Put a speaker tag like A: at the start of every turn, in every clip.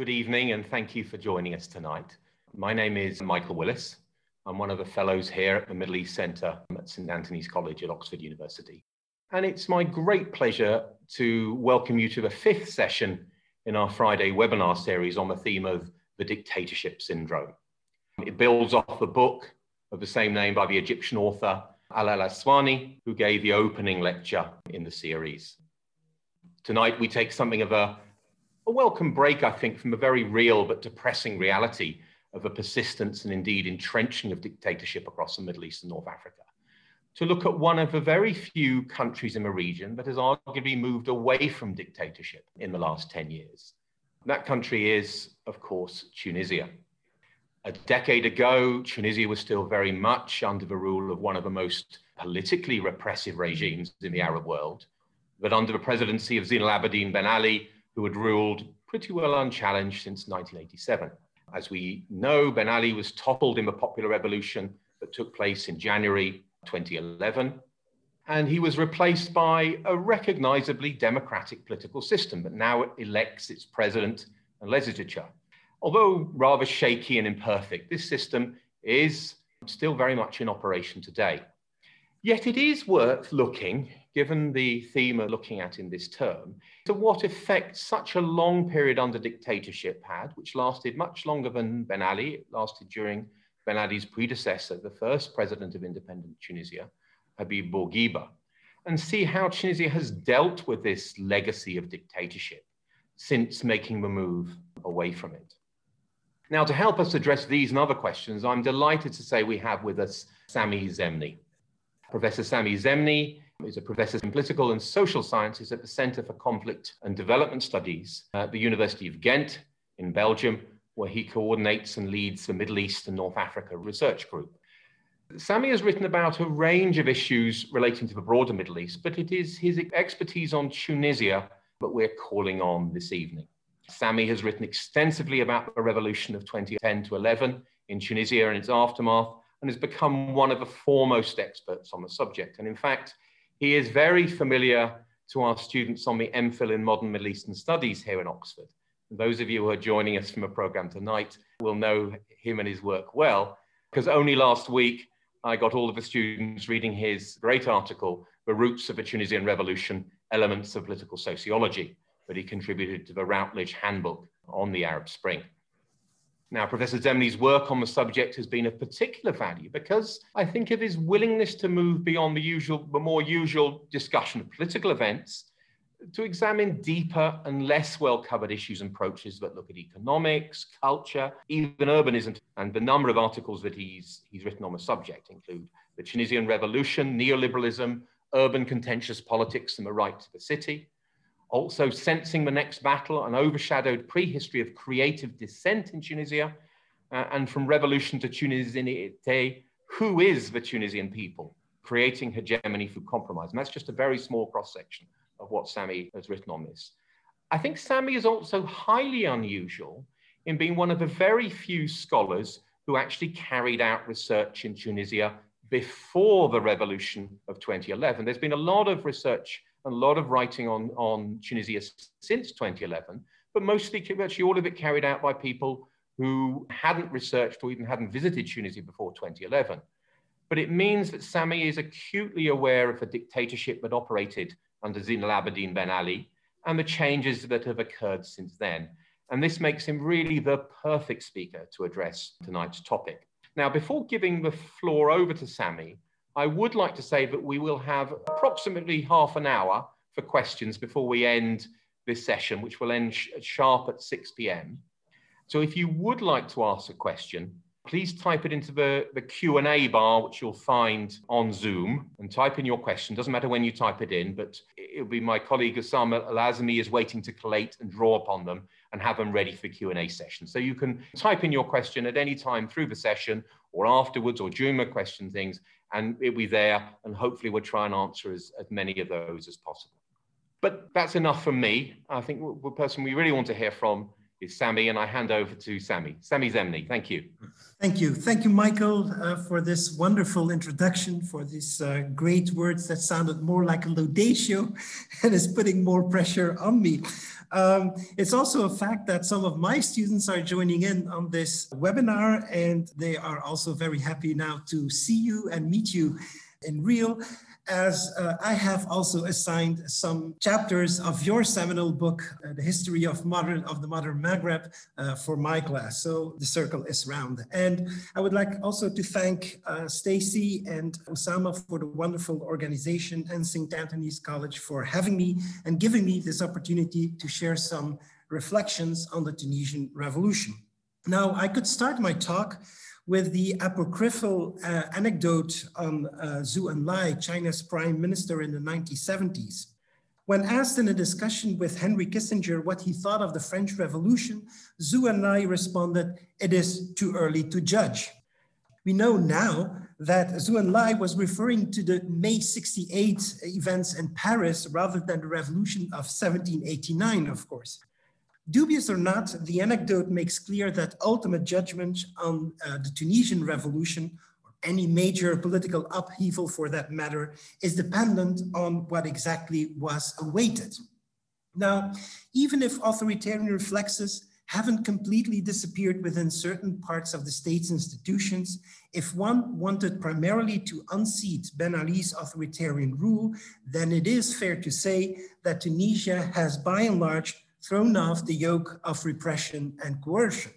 A: Good evening, and thank you for joining us tonight. My name is Michael Willis. I'm one of the fellows here at the Middle East Centre at St Antony's College at Oxford University. And it's my great pleasure to welcome you to the fifth session in our Friday webinar series on the theme of the dictatorship syndrome. It builds off the book of the same name by the Egyptian author Al Aswani, who gave the opening lecture in the series. Tonight, we take something of a a welcome break, I think, from a very real but depressing reality of a persistence and indeed entrenching of dictatorship across the Middle East and North Africa, to look at one of the very few countries in the region that has arguably moved away from dictatorship in the last 10 years. That country is, of course, Tunisia. A decade ago, Tunisia was still very much under the rule of one of the most politically repressive regimes in the Arab world. But under the presidency of Zine Abidine Ben Ali, who had ruled pretty well unchallenged since 1987. As we know, Ben Ali was toppled in the popular revolution that took place in January 2011, and he was replaced by a recognizably democratic political system that now elects its president and legislature. Although rather shaky and imperfect, this system is still very much in operation today. Yet it is worth looking given the theme we're looking at in this term, to what effect such a long period under dictatorship had, which lasted much longer than Ben Ali. It lasted during Ben Ali's predecessor, the first president of independent Tunisia, Habib Bourguiba, and see how Tunisia has dealt with this legacy of dictatorship since making the move away from it. Now, to help us address these and other questions, I'm delighted to say we have with us Sami Zemni. Professor Sami Zemni is a professor in political and social sciences at the Center for Conflict and Development Studies at the University of Ghent in Belgium, where he coordinates and leads the Middle East and North Africa research group. Sami has written about a range of issues relating to the broader Middle East, but it is his expertise on Tunisia that we're calling on this evening. Sami has written extensively about the revolution of 2010 to 11 in Tunisia and its aftermath, and has become one of the foremost experts on the subject. And in fact, he is very familiar to our students on the MPhil in Modern Middle Eastern Studies here in Oxford. And those of you who are joining us from a program tonight will know him and his work well, because only last week I got all of the students reading his great article, The Roots of the Tunisian Revolution, Elements of Political Sociology, that he contributed to the Routledge Handbook on the Arab Spring. Now, Professor Zemni's work on the subject has been of particular value because I think of his willingness to move beyond the usual, the more usual discussion of political events to examine deeper and less well covered issues and approaches that look at economics, culture, even urbanism. And the number of articles that he's, he's written on the subject include the Tunisian Revolution, neoliberalism, urban contentious politics, and the right to the city, also sensing the next battle, an overshadowed prehistory of creative dissent in Tunisia, uh, and from revolution to Tunisianité, who is the Tunisian people, creating hegemony through compromise. And that's just a very small cross section of what Sami has written on this. I think Sami is also highly unusual in being one of the very few scholars who actually carried out research in Tunisia before the revolution of 2011. There's been a lot of research a lot of writing on, on Tunisia since 2011, but mostly virtually all of it carried out by people who hadn't researched or even hadn't visited Tunisia before 2011. But it means that Sami is acutely aware of the dictatorship that operated under Zine El Abidine Ben Ali and the changes that have occurred since then. And this makes him really the perfect speaker to address tonight's topic. Now, before giving the floor over to Sami, I would like to say that we will have approximately half an hour for questions before we end this session, which will end sh sharp at 6 p.m. So if you would like to ask a question, please type it into the, the Q&A bar, which you'll find on Zoom, and type in your question. Doesn't matter when you type it in, but it'll be my colleague Osama Al-Azmi is waiting to collate and draw upon them and have them ready for Q&A session. So you can type in your question at any time through the session or afterwards or during the question things, and it'll be there. And hopefully we'll try and answer as, as many of those as possible. But that's enough from me. I think the person we really want to hear from is Sami, and I hand over to Sami. Sami Zemni, thank you.
B: Thank you. Thank you, Michael, uh, for this wonderful introduction, for these uh, great words that sounded more like a laudatio and is putting more pressure on me. Um, it's also a fact that some of my students are joining in on this webinar, and they are also very happy now to see you and meet you in real as uh, I have also assigned some chapters of your seminal book, uh, The History of Modern of the Modern Maghreb, uh, for my class. So the circle is round. And I would like also to thank uh, Stacy and Osama for the wonderful organization and St. Antony's College for having me and giving me this opportunity to share some reflections on the Tunisian Revolution. Now, I could start my talk with the apocryphal uh, anecdote on uh, Zhou Enlai, China's prime minister in the 1970s. When asked in a discussion with Henry Kissinger what he thought of the French Revolution, Zhou Enlai responded, it is too early to judge. We know now that Zhou Enlai was referring to the May 68 events in Paris rather than the revolution of 1789, of course. Dubious or not, the anecdote makes clear that ultimate judgment on uh, the Tunisian revolution or any major political upheaval for that matter is dependent on what exactly was awaited. Now, even if authoritarian reflexes haven't completely disappeared within certain parts of the state's institutions, if one wanted primarily to unseat Ben Ali's authoritarian rule, then it is fair to say that Tunisia has by and large thrown off the yoke of repression and coercion.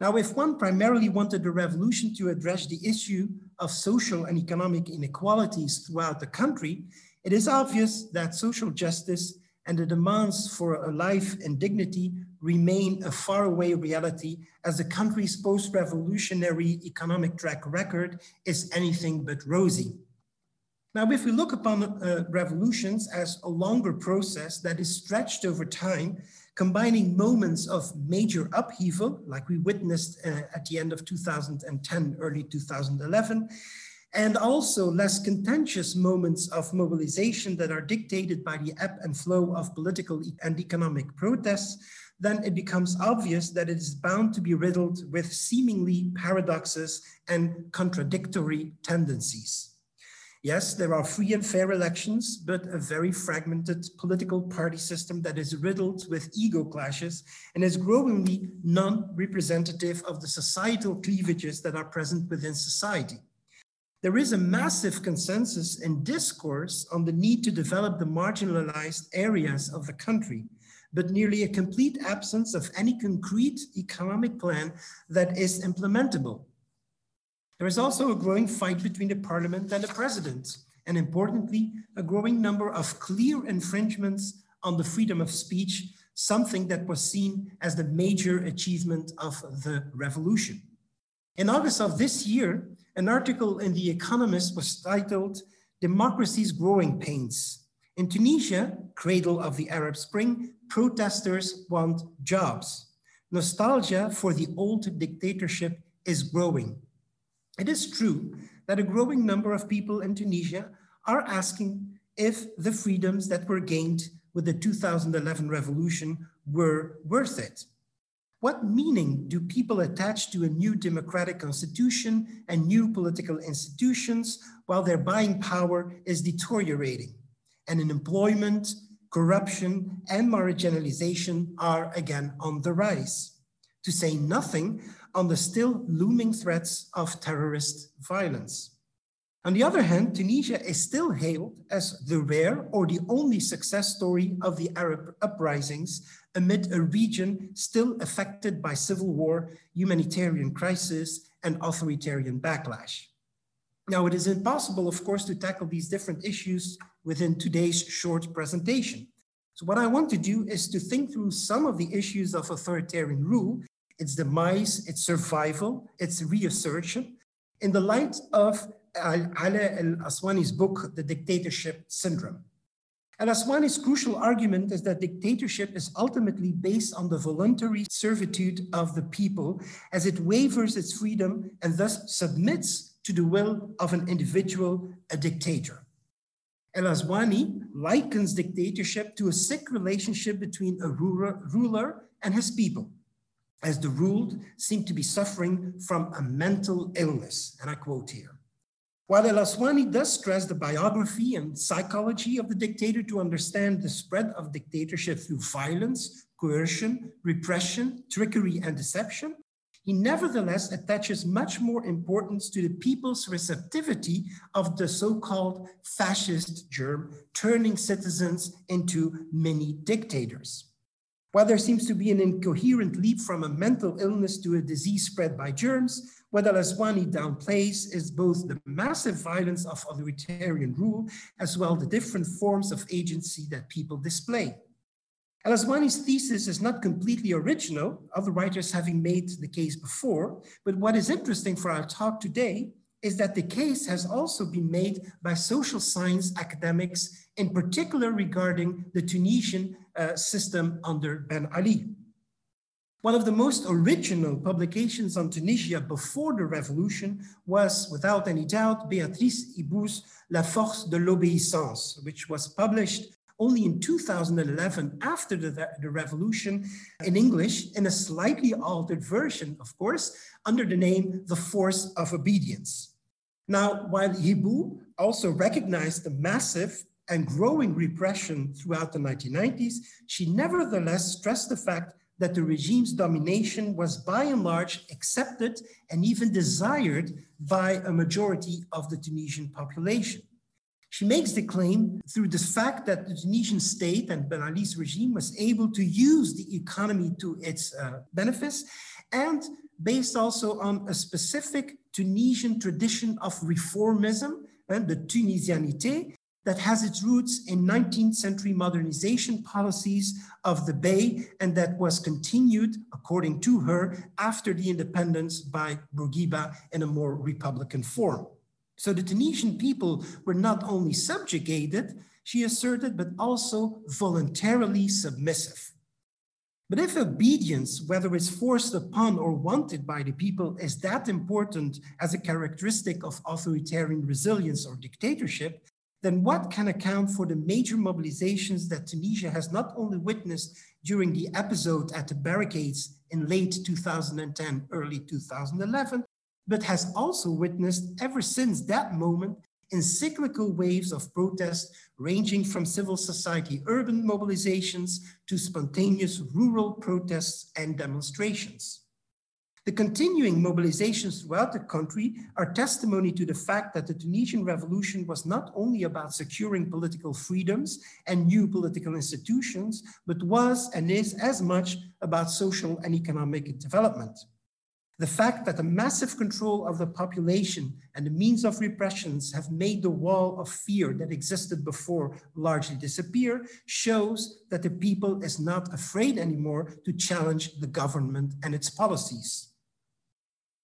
B: Now, if one primarily wanted the revolution to address the issue of social and economic inequalities throughout the country, it is obvious that social justice and the demands for a life and dignity remain a faraway reality as the country's post-revolutionary economic track record is anything but rosy. Now, if we look upon uh, revolutions as a longer process that is stretched over time, combining moments of major upheaval, like we witnessed uh, at the end of 2010, early 2011, and also less contentious moments of mobilization that are dictated by the ebb and flow of political and economic protests, then it becomes obvious that it is bound to be riddled with seemingly paradoxes and contradictory tendencies. Yes, there are free and fair elections, but a very fragmented political party system that is riddled with ego clashes and is growingly non-representative of the societal cleavages that are present within society. There is a massive consensus and discourse on the need to develop the marginalized areas of the country, but nearly a complete absence of any concrete economic plan that is implementable. There is also a growing fight between the parliament and the president, and importantly, a growing number of clear infringements on the freedom of speech, something that was seen as the major achievement of the revolution. In August of this year, an article in The Economist was titled Democracy's Growing Pains. In Tunisia, cradle of the Arab Spring, protesters want jobs. Nostalgia for the old dictatorship is growing. It is true that a growing number of people in Tunisia are asking if the freedoms that were gained with the 2011 revolution were worth it. What meaning do people attach to a new democratic constitution and new political institutions while their buying power is deteriorating and unemployment, corruption, and marginalization are again on the rise? To say nothing on the still looming threats of terrorist violence. On the other hand, Tunisia is still hailed as the rare or the only success story of the Arab uprisings amid a region still affected by civil war, humanitarian crisis, and authoritarian backlash. Now, it is impossible, of course, to tackle these different issues within today's short presentation. So what I want to do is to think through some of the issues of authoritarian rule its demise, its survival, its reassertion, in the light of al-Aswani's book, The Dictatorship Syndrome. Al-Aswani's crucial argument is that dictatorship is ultimately based on the voluntary servitude of the people as it wavers its freedom and thus submits to the will of an individual, a dictator. Al-Aswani likens dictatorship to a sick relationship between a ruler and his people as the ruled seemed to be suffering from a mental illness. And I quote here. While El Aswani does stress the biography and psychology of the dictator to understand the spread of dictatorship through violence, coercion, repression, trickery, and deception, he nevertheless attaches much more importance to the people's receptivity of the so-called fascist germ, turning citizens into mini dictators. While there seems to be an incoherent leap from a mental illness to a disease spread by germs, what Al-Aswani downplays is both the massive violence of authoritarian rule as well the different forms of agency that people display. Al-Aswani's thesis is not completely original, other writers having made the case before, but what is interesting for our talk today is that the case has also been made by social science academics, in particular regarding the Tunisian uh, system under Ben Ali. One of the most original publications on Tunisia before the revolution was, without any doubt, Béatrice Hibou's La Force de l'Obéissance, which was published only in 2011 after the, the revolution in English in a slightly altered version, of course, under the name The Force of Obedience. Now, while Hibou also recognized the massive and growing repression throughout the 1990s, she nevertheless stressed the fact that the regime's domination was by and large accepted and even desired by a majority of the Tunisian population. She makes the claim through the fact that the Tunisian state and Ben Ali's regime was able to use the economy to its uh, benefits and based also on a specific Tunisian tradition of reformism and the Tunisianité that has its roots in 19th century modernization policies of the Bey and that was continued, according to her, after the independence by Bourguiba in a more republican form. So the Tunisian people were not only subjugated, she asserted, but also voluntarily submissive. But if obedience, whether it's forced upon or wanted by the people, is that important as a characteristic of authoritarian resilience or dictatorship, then what can account for the major mobilizations that Tunisia has not only witnessed during the episode at the barricades in late 2010, early 2011, but has also witnessed ever since that moment in cyclical waves of protest ranging from civil society urban mobilizations to spontaneous rural protests and demonstrations. The continuing mobilizations throughout the country are testimony to the fact that the Tunisian revolution was not only about securing political freedoms and new political institutions, but was and is as much about social and economic development. The fact that the massive control of the population and the means of repressions have made the wall of fear that existed before largely disappear shows that the people is not afraid anymore to challenge the government and its policies.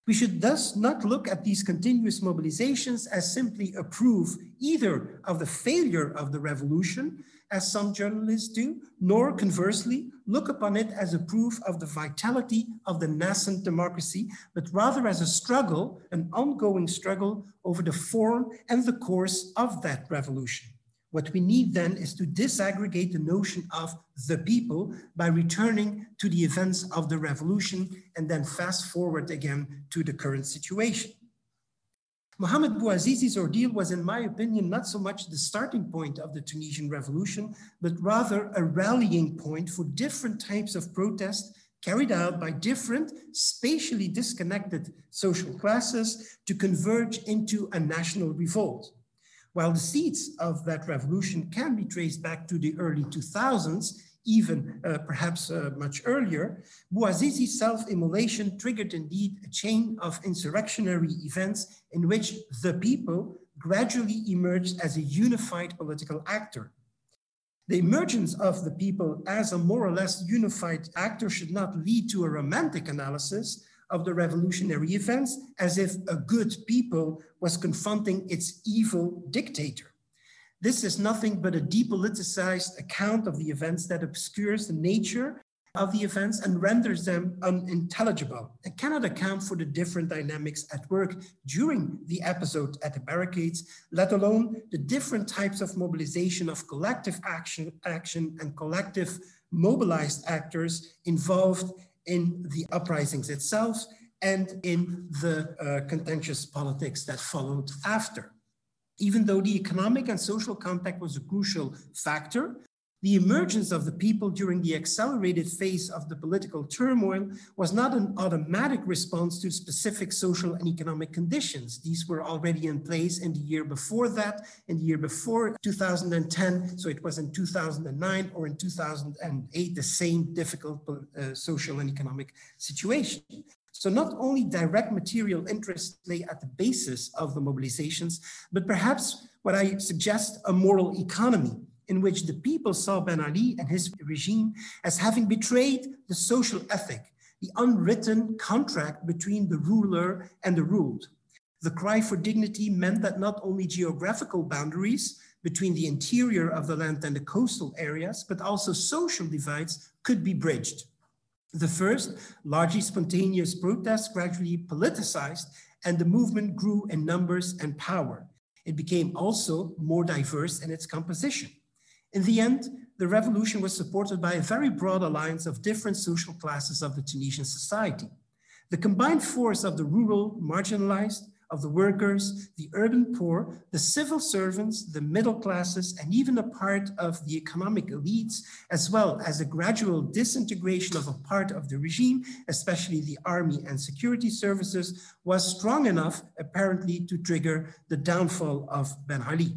B: We should thus not look at these continuous mobilizations as simply a proof either of the failure of the revolution, as some journalists do, nor conversely look upon it as a proof of the vitality of the nascent democracy, but rather as a struggle, an ongoing struggle over the form and the course of that revolution. What we need then is to disaggregate the notion of the people by returning to the events of the revolution and then fast forward again to the current situation. Mohamed Bouazizi's ordeal was, in my opinion, not so much the starting point of the Tunisian revolution, but rather a rallying point for different types of protest carried out by different, spatially disconnected social classes to converge into a national revolt. While the seeds of that revolution can be traced back to the early 2000s, even uh, perhaps uh, much earlier, Bouazizi's self-immolation triggered indeed a chain of insurrectionary events in which the people gradually emerged as a unified political actor. The emergence of the people as a more or less unified actor should not lead to a romantic analysis, of the revolutionary events as if a good people was confronting its evil dictator. This is nothing but a depoliticized account of the events that obscures the nature of the events and renders them unintelligible and cannot account for the different dynamics at work during the episode at the barricades, let alone the different types of mobilization of collective action, action and collective mobilized actors involved in the uprisings itself and in the uh, contentious politics that followed after. Even though the economic and social context was a crucial factor, the emergence of the people during the accelerated phase of the political turmoil was not an automatic response to specific social and economic conditions. These were already in place in the year before that, in the year before 2010. So it was in 2009 or in 2008, the same difficult uh, social and economic situation. So not only direct material interests lay at the basis of the mobilizations, but perhaps what I suggest, a moral economy in which the people saw Ben Ali and his regime as having betrayed the social ethic, the unwritten contract between the ruler and the ruled. The cry for dignity meant that not only geographical boundaries between the interior of the land and the coastal areas, but also social divides could be bridged. The first, largely spontaneous protests gradually politicized and the movement grew in numbers and power. It became also more diverse in its composition. In the end, the revolution was supported by a very broad alliance of different social classes of the Tunisian society. The combined force of the rural, marginalized, of the workers, the urban poor, the civil servants, the middle classes, and even a part of the economic elites, as well as a gradual disintegration of a part of the regime, especially the army and security services, was strong enough, apparently, to trigger the downfall of Ben Ali.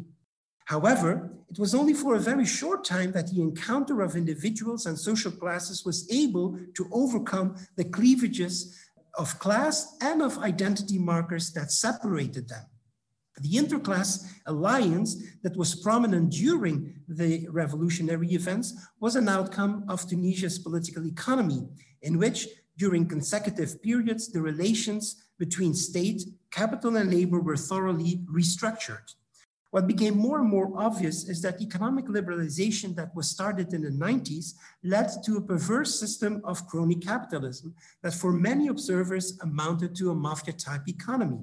B: However, it was only for a very short time that the encounter of individuals and social classes was able to overcome the cleavages of class and of identity markers that separated them. The interclass alliance that was prominent during the revolutionary events was an outcome of Tunisia's political economy, in which, during consecutive periods, the relations between state, capital, and labor were thoroughly restructured. What became more and more obvious is that economic liberalization that was started in the 90s led to a perverse system of crony capitalism that for many observers amounted to a mafia type economy.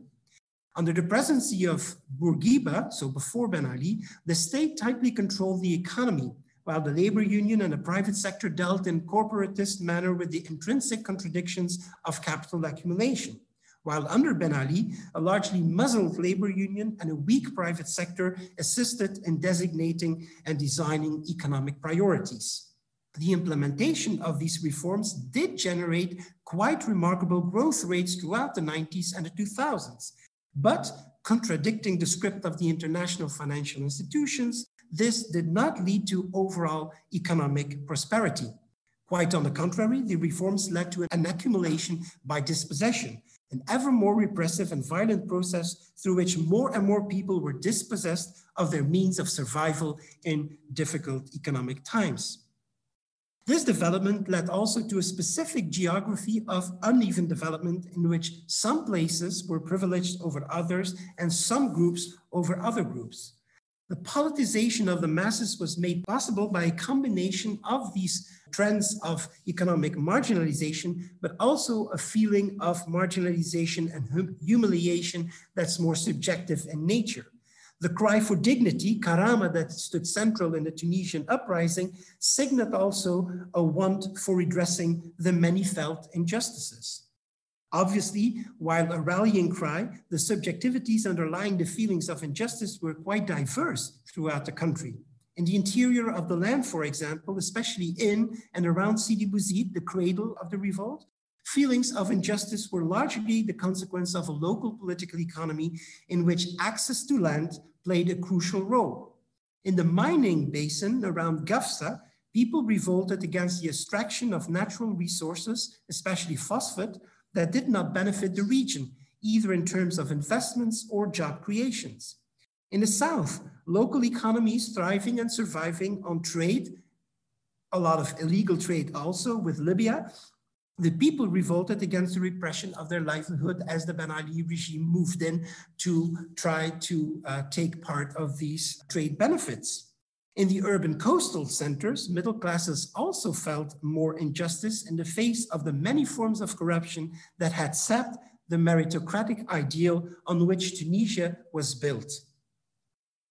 B: Under the presidency of Bourguiba, so before Ben Ali, the state tightly controlled the economy, while the labor union and the private sector dealt in corporatist manner with the intrinsic contradictions of capital accumulation while under Ben Ali, a largely muzzled labor union and a weak private sector assisted in designating and designing economic priorities. The implementation of these reforms did generate quite remarkable growth rates throughout the 90s and the 2000s. But contradicting the script of the international financial institutions, this did not lead to overall economic prosperity. Quite on the contrary, the reforms led to an accumulation by dispossession, an ever more repressive and violent process through which more and more people were dispossessed of their means of survival in difficult economic times. This development led also to a specific geography of uneven development in which some places were privileged over others and some groups over other groups. The politicization of the masses was made possible by a combination of these trends of economic marginalization, but also a feeling of marginalization and hum humiliation that's more subjective in nature. The cry for dignity, Karama, that stood central in the Tunisian uprising, signaled also a want for redressing the many felt injustices. Obviously, while a rallying cry, the subjectivities underlying the feelings of injustice were quite diverse throughout the country. In the interior of the land, for example, especially in and around Sidi Bouzid, the cradle of the revolt, feelings of injustice were largely the consequence of a local political economy in which access to land played a crucial role. In the mining basin around Gafsa, people revolted against the extraction of natural resources, especially phosphate, that did not benefit the region, either in terms of investments or job creations. In the South, local economies thriving and surviving on trade, a lot of illegal trade also with Libya, the people revolted against the repression of their livelihood as the Ben Ali regime moved in to try to uh, take part of these trade benefits. In the urban coastal centers, middle classes also felt more injustice in the face of the many forms of corruption that had sapped the meritocratic ideal on which Tunisia was built.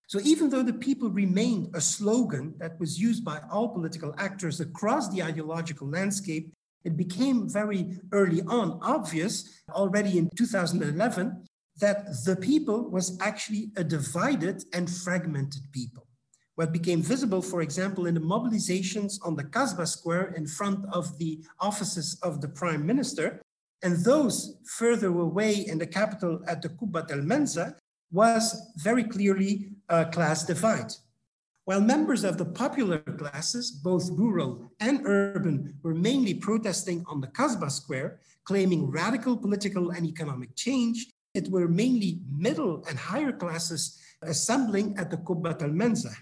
B: So even though the people remained a slogan that was used by all political actors across the ideological landscape, it became very early on obvious, already in 2011, that the people was actually a divided and fragmented people. What became visible, for example, in the mobilizations on the Kasbah Square in front of the offices of the prime minister, and those further away in the capital at the Kubbat al Menza, was very clearly a class divide. While members of the popular classes, both rural and urban, were mainly protesting on the Kasbah Square, claiming radical political and economic change, it were mainly middle and higher classes assembling at the Kubbat al Menza.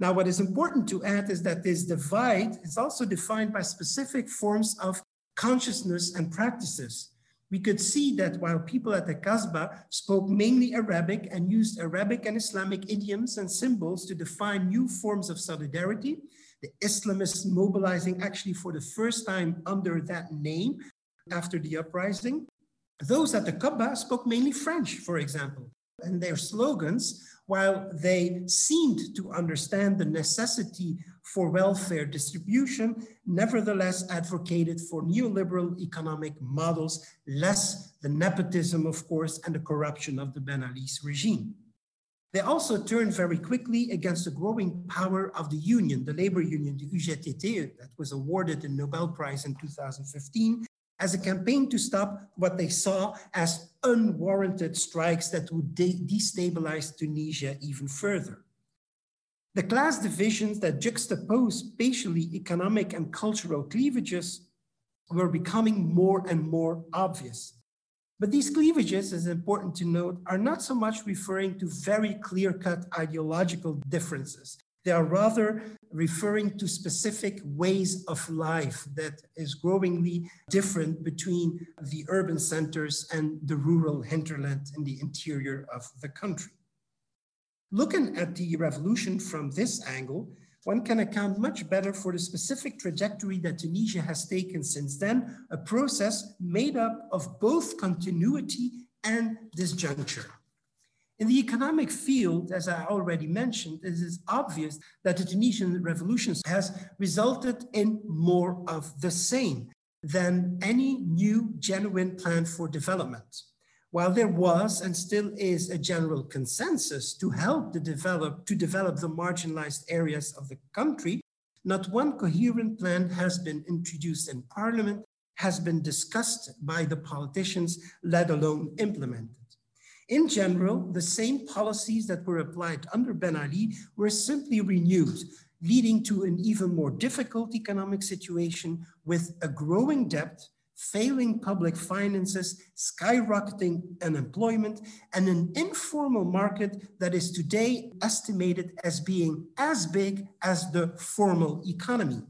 B: Now, what is important to add is that this divide is also defined by specific forms of consciousness and practices. We could see that while people at the Kasbah spoke mainly Arabic and used Arabic and Islamic idioms and symbols to define new forms of solidarity, the Islamists mobilizing actually for the first time under that name after the uprising, those at the Kaaba spoke mainly French, for example, and their slogans, while they seemed to understand the necessity for welfare distribution, nevertheless advocated for neoliberal economic models, less the nepotism, of course, and the corruption of the Ben Ali's regime. They also turned very quickly against the growing power of the union, the labor union, the UGTT, that was awarded the Nobel Prize in 2015, as a campaign to stop what they saw as unwarranted strikes that would de destabilize Tunisia even further. The class divisions that juxtapose spatially economic and cultural cleavages were becoming more and more obvious. But these cleavages, is important to note, are not so much referring to very clear-cut ideological differences. They are rather referring to specific ways of life that is growingly different between the urban centers and the rural hinterland in the interior of the country. Looking at the revolution from this angle, one can account much better for the specific trajectory that Tunisia has taken since then, a process made up of both continuity and disjuncture. In the economic field, as I already mentioned, it is obvious that the Tunisian revolution has resulted in more of the same than any new genuine plan for development. While there was and still is a general consensus to help the develop, to develop the marginalized areas of the country, not one coherent plan has been introduced in parliament, has been discussed by the politicians, let alone implemented. In general, the same policies that were applied under Ben Ali were simply renewed, leading to an even more difficult economic situation with a growing debt, failing public finances, skyrocketing unemployment, and an informal market that is today estimated as being as big as the formal economy.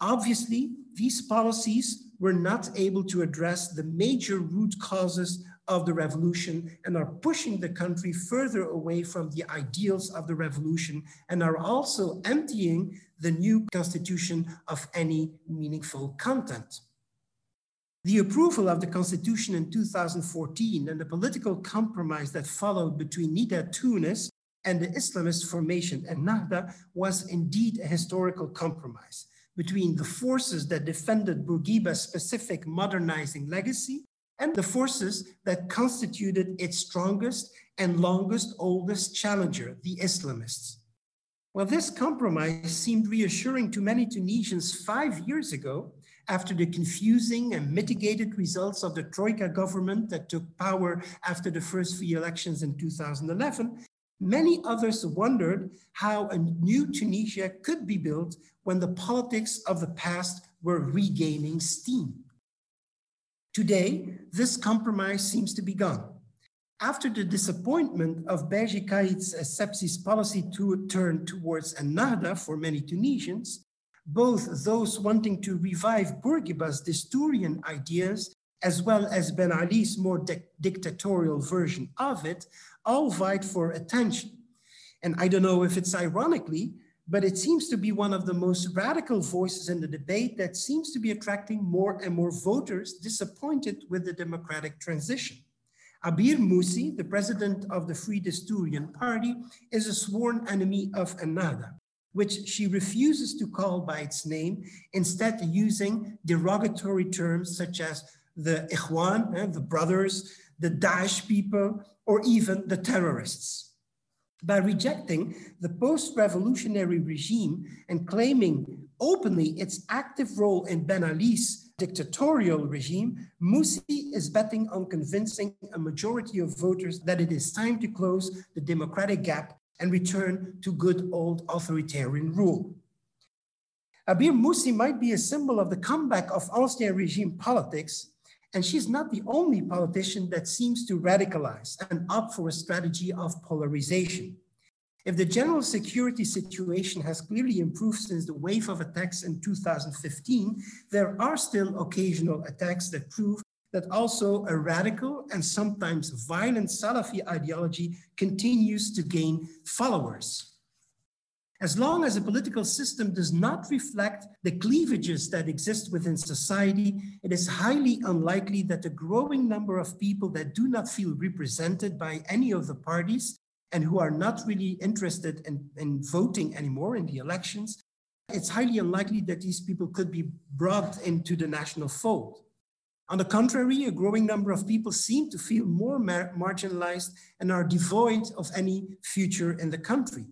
B: Obviously, these policies were not able to address the major root causes of the revolution and are pushing the country further away from the ideals of the revolution and are also emptying the new constitution of any meaningful content. The approval of the constitution in 2014 and the political compromise that followed between Nidaa Tounes and the Islamist formation and Ennahda was indeed a historical compromise between the forces that defended Bourguiba's specific modernizing legacy and the forces that constituted its strongest and longest, oldest challenger, the Islamists. Well, this compromise seemed reassuring to many Tunisians five years ago after the confusing and mitigated results of the Troika government that took power after the first free elections in 2011. Many others wondered how a new Tunisia could be built when the politics of the past were regaining steam. Today, this compromise seems to be gone. After the disappointment of Beji Caid Essebsi's policy to turn towards Ennahda for many Tunisians, both those wanting to revive Bourguiba's Desturian ideas as well as Ben Ali's more di dictatorial version of it, all vied for attention. And I don't know if it's ironically, but it seems to be one of the most radical voices in the debate that seems to be attracting more and more voters disappointed with the democratic transition. Abir Moussi, the president of the Free Desturian Party, is a sworn enemy of Ennahda, which she refuses to call by its name, instead using derogatory terms such as the Ikhwan, eh, the brothers, the Daesh people, or even the terrorists. By rejecting the post-revolutionary regime and claiming openly its active role in Ben Ali's dictatorial regime, Moussi is betting on convincing a majority of voters that it is time to close the democratic gap and return to good old authoritarian rule. Abir Moussi might be a symbol of the comeback of ancien regime politics, and she's not the only politician that seems to radicalize and opt for a strategy of polarization. If the general security situation has clearly improved since the wave of attacks in 2015, there are still occasional attacks that prove that also a radical and sometimes violent Salafi ideology continues to gain followers. As long as a political system does not reflect the cleavages that exist within society, it is highly unlikely that a growing number of people that do not feel represented by any of the parties and who are not really interested in, in voting anymore in the elections, it's highly unlikely that these people could be brought into the national fold. On the contrary, a growing number of people seem to feel more mar marginalized and are devoid of any future in the country.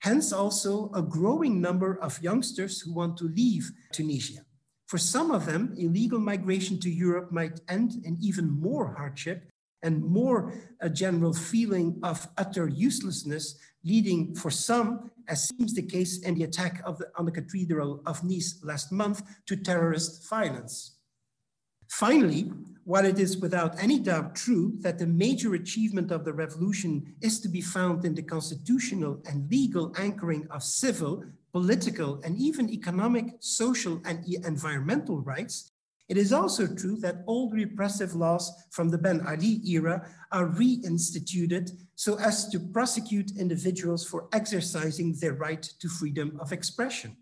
B: Hence also a growing number of youngsters who want to leave Tunisia. For some of them, illegal migration to Europe might end in even more hardship and more a general feeling of utter uselessness, leading for some, as seems the case in the attack the, on the Cathedral of Nice last month, to terrorist violence. Finally, while it is without any doubt true that the major achievement of the revolution is to be found in the constitutional and legal anchoring of civil, political, and even economic, social, and environmental rights, it is also true that old repressive laws from the Ben Ali era are reinstituted so as to prosecute individuals for exercising their right to freedom of expression.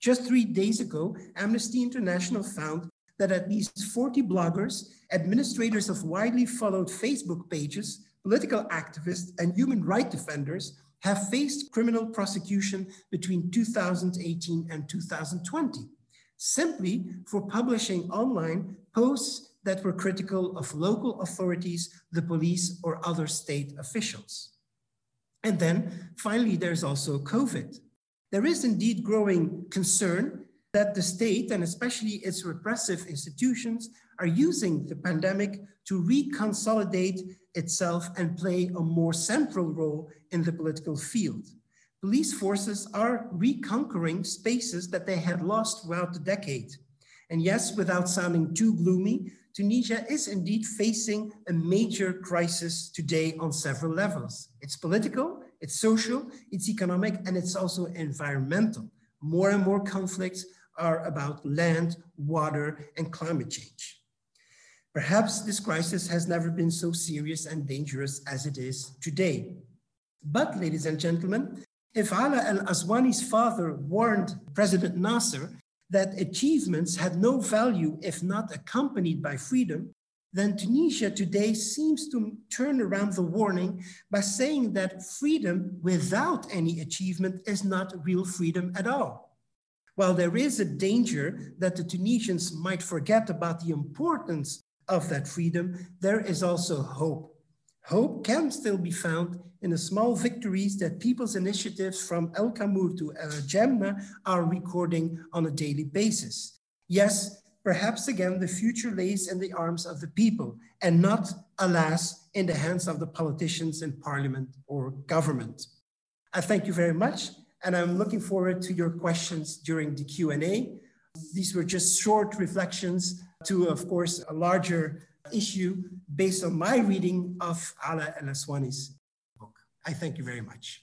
B: Just three days ago, Amnesty International found that at least 40 bloggers, administrators of widely followed Facebook pages, political activists, and human rights defenders have faced criminal prosecution between 2018 and 2020, simply for publishing online posts that were critical of local authorities, the police, or other state officials. And then finally, there's also COVID. There is indeed growing concern that the state and especially its repressive institutions are using the pandemic to reconsolidate itself and play a more central role in the political field. Police forces are reconquering spaces that they had lost throughout the decade. And yes, without sounding too gloomy, Tunisia is indeed facing a major crisis today on several levels. It's political, it's social, it's economic, and it's also environmental. More and more conflicts are about land, water, and climate change. Perhaps this crisis has never been so serious and dangerous as it is today. But, ladies and gentlemen, if Ala al Aswani's father warned President Nasser that achievements had no value if not accompanied by freedom, then Tunisia today seems to turn around the warning by saying that freedom without any achievement is not real freedom at all. While there is a danger that the Tunisians might forget about the importance of that freedom, there is also hope. Hope can still be found in the small victories that people's initiatives from El Kamour to El Jemna are recording on a daily basis. Yes, perhaps again, the future lays in the arms of the people and not, alas, in the hands of the politicians in parliament or government. I thank you very much and I'm looking forward to your questions during the Q&A. These were just short reflections to, of course, a larger issue based on my reading of Ala El Aswani's book. I thank you very much.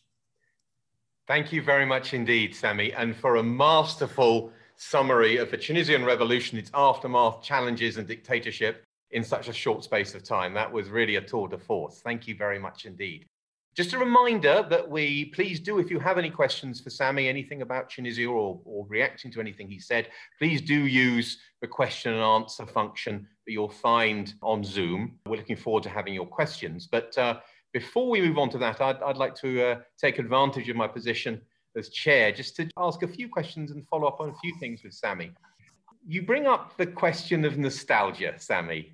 A: Thank you very much indeed, Sami, and for a masterful summary of the Tunisian revolution, its aftermath, challenges, and dictatorship in such a short space of time. That was really a tour de force. Thank you very much indeed. Just a reminder that we please do, if you have any questions for Sami, anything about Tunisia or, or reacting to anything he said, please do use the question and answer function that you'll find on Zoom. We're looking forward to having your questions. But uh, before we move on to that, I'd, I'd like to uh, take advantage of my position as chair, just to ask a few questions and follow up on a few things with Sami. You bring up the question of nostalgia, Sami,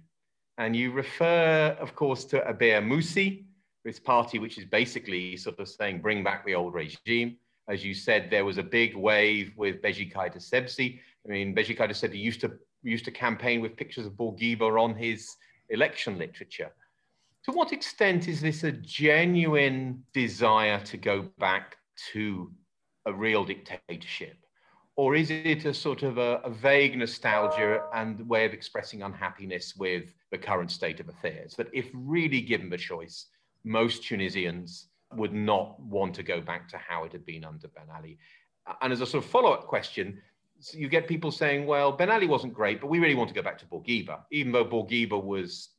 A: and you refer, of course, to Abir Moussi, this party which is basically sort of saying bring back the old regime. As you said, there was a big wave with Beji Caid Essebsi. I mean, Beji Caid Essebsi used to used to campaign with pictures of Bourguiba on his election literature. To what extent is this a genuine desire to go back to a real dictatorship? Or is it a sort of a, a vague nostalgia and way of expressing unhappiness with the current state of affairs? That if really given the choice, most Tunisians would not want to go back to how it had been under Ben Ali. And as a sort of follow up question, so you get people saying, well, Ben Ali wasn't great, but we really want to go back to Bourguiba, even though Bourguiba was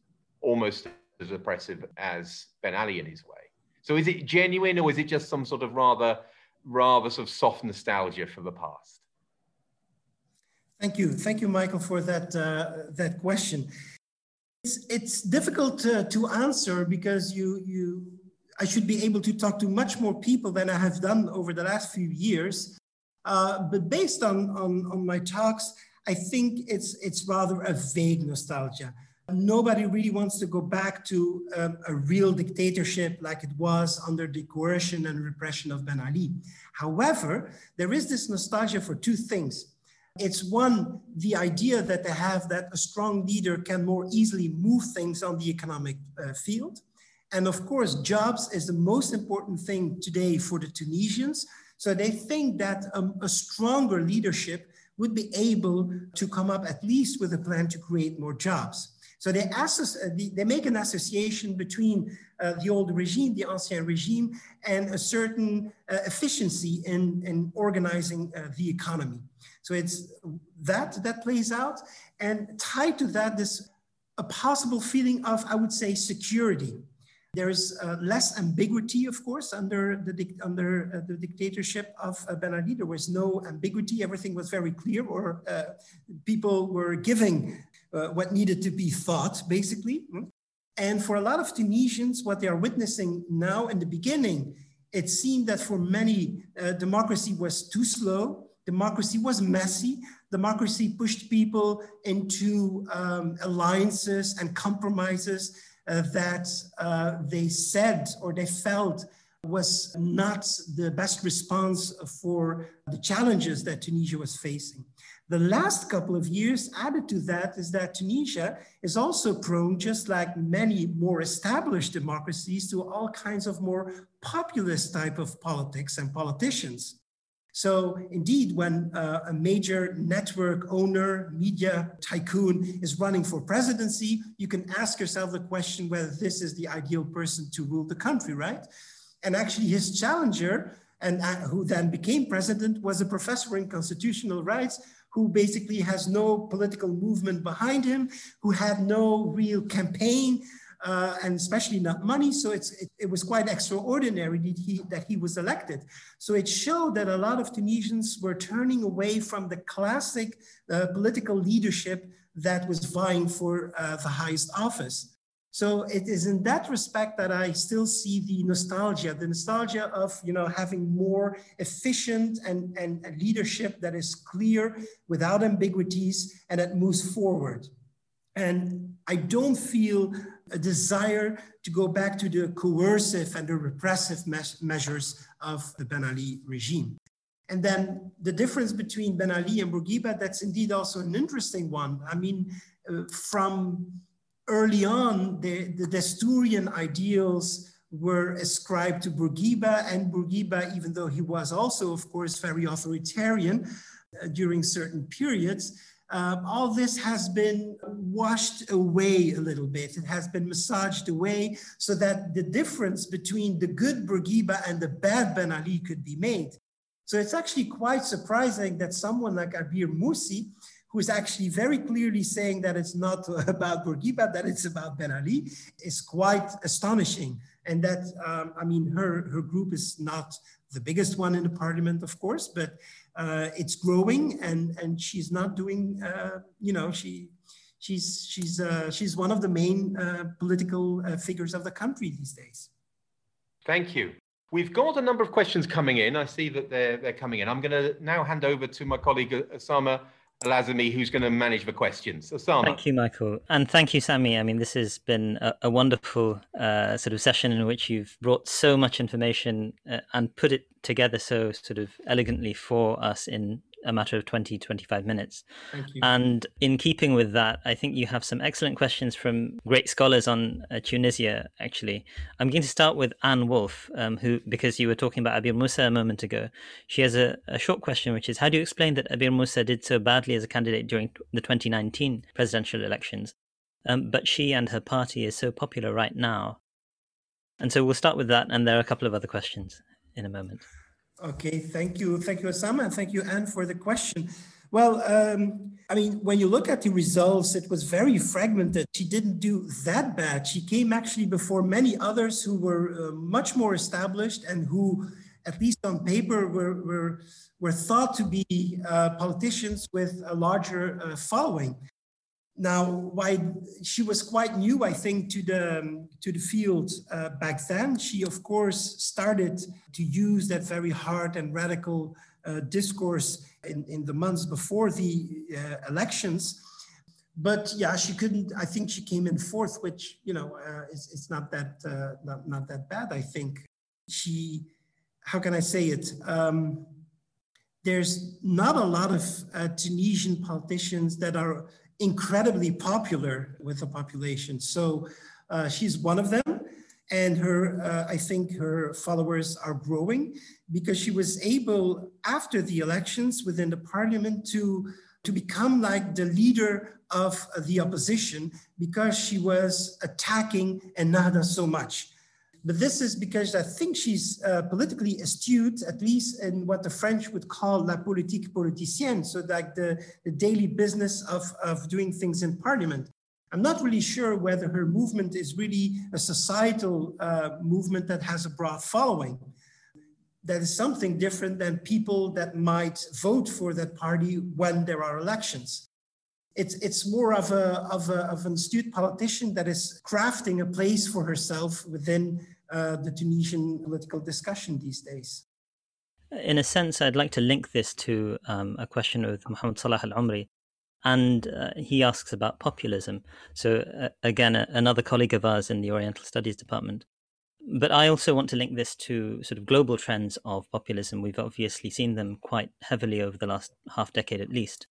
A: almost as oppressive as Ben Ali in his way. So is it genuine or is it just some sort of rather, rather sort of soft nostalgia for the past?
B: Thank you. Thank you, Michael, for that, uh, that question. It's, it's difficult to answer because you, you, I should be able to talk to much more people than I have done over the last few years. Uh, but based on, on, on my talks, I think it's, it's rather a vague nostalgia. Nobody really wants to go back to um, a real dictatorship like it was under the coercion and repression of Ben Ali. However, there is this nostalgia for two things. It's one, the idea that they have that a strong leader can more easily move things on the economic uh, field. And of course, jobs is the most important thing today for the Tunisians. So they think that um, a stronger leadership would be able to come up at least with a plan to create more jobs. So they, they make an association between uh, the old regime, the ancien regime, and a certain uh, efficiency in, in organizing uh, the economy. So it's that that plays out, and tied to that, this a possible feeling of, I would say, security. There is uh, less ambiguity, of course, under the, under, uh, the dictatorship of uh, Ben Ali. There was no ambiguity. Everything was very clear, or uh, people were giving uh, what needed to be thought, basically. And for a lot of Tunisians, what they are witnessing now in the beginning, it seemed that for many, uh, democracy was too slow. Democracy was messy. Democracy pushed people into um, alliances and compromises uh, that uh, they said or they felt was not the best response for the challenges that Tunisia was facing. The last couple of years added to that is that Tunisia is also prone, just like many more established democracies, to all kinds of more populist type of politics and politicians. So indeed, when uh, a major network owner, media tycoon is running for presidency, you can ask yourself the question whether this is the ideal person to rule the country, right? And actually his challenger, and uh, who then became president, was a professor in constitutional rights who basically has no political movement behind him, who had no real campaign, uh, and especially not money. So it, it, was quite extraordinary that he, that he was elected. So it showed that a lot of Tunisians were turning away from the classic uh, political leadership that was vying for uh, the highest office. So it is in that respect that I still see the nostalgia, the nostalgia of you know having more efficient and, and, leadership that is clear without ambiguities and that moves forward. And I don't feel a desire to go back to the coercive and the repressive me measures of the Ben Ali regime. And then the difference between Ben Ali and Bourguiba, that's indeed also an interesting one. I mean, uh, from early on, the, the ideals were ascribed to Bourguiba, and Bourguiba, even though he was also, of course, very authoritarian uh, during certain periods, um, all this has been washed away a little bit. It has been massaged away so that the difference between the good Bourguiba and the bad Ben Ali could be made. So it's actually quite surprising that someone like Abir Moussi, who is actually very clearly saying that it's not about Bourguiba, that it's about Ben Ali, is quite astonishing. And that, um, I mean, her, her group is not the biggest one in the parliament, of course, but uh, it's growing and and she's not doing uh, you know she she's she's uh, she's one of the main uh, political uh, figures of the country these days
A: thank you We've got a number of questions coming in. I see that they're, they're coming in. I'm going to now hand over to my colleague Osama Lazami, who's going to manage the questions. Osama.
C: Thank you, Michael. And thank you, Sami. I mean, this has been a, a wonderful uh, sort of session in which you've brought so much information uh, and put it together so sort of elegantly for us in a matter of 20, 25 minutes.
B: Thank you.
C: And in keeping with that, I think you have some excellent questions from great scholars on uh, Tunisia, actually. I'm going to start with Anne Wolf, um, who, because you were talking about Abir Moussi a moment ago, she has a, a short question, which is How do you explain that Abir Moussi did so badly as a candidate during the 2019 presidential elections? Um, but she and her party is so popular right now. And so we'll start with that, and there are a couple of other questions in a moment.
B: Okay, thank you. Thank you, Osama, and thank you, Anne, for the question. Well, um, I mean, when you look at the results, it was very fragmented. She didn't do that bad. She came actually before many others who were uh, much more established and who, at least on paper, were, were, were thought to be uh, politicians with a larger uh, following. Now, why she was quite new, I think, to the to the field uh, back then. She, of course, started to use that very hard and radical uh, discourse in, in the months before the uh, elections. But yeah, she couldn't. I think she came in fourth, which you know, uh, it's, not that uh, not not that bad. I think she. How can I say it? Um, there's not a lot of uh, Tunisian politicians that are incredibly popular with the population. So uh, she's one of them. And her, uh, I think her followers are growing because she was able, after the elections within the parliament, to, to become like the leader of the opposition because she was attacking Ennahda so much. But this is because I think she's uh, politically astute, at least in what the French would call la politique politicienne, so like the, the daily business of, of doing things in parliament. I'm not really sure whether her movement is really a societal uh, movement that has a broad following. That is something different than people that might vote for that party when there are elections it's it's more of a of a of an astute politician that is crafting a place for herself within uh, the Tunisian political discussion these days.
C: In a sense, I'd like to link this to um, a question with Muhammad Salah Al Umri. And uh, he asks about populism. So, uh, again, a, another colleague of ours in the Oriental Studies Department. But I also want to link this to sort of global trends of populism. We've obviously seen them quite heavily over the last half decade at least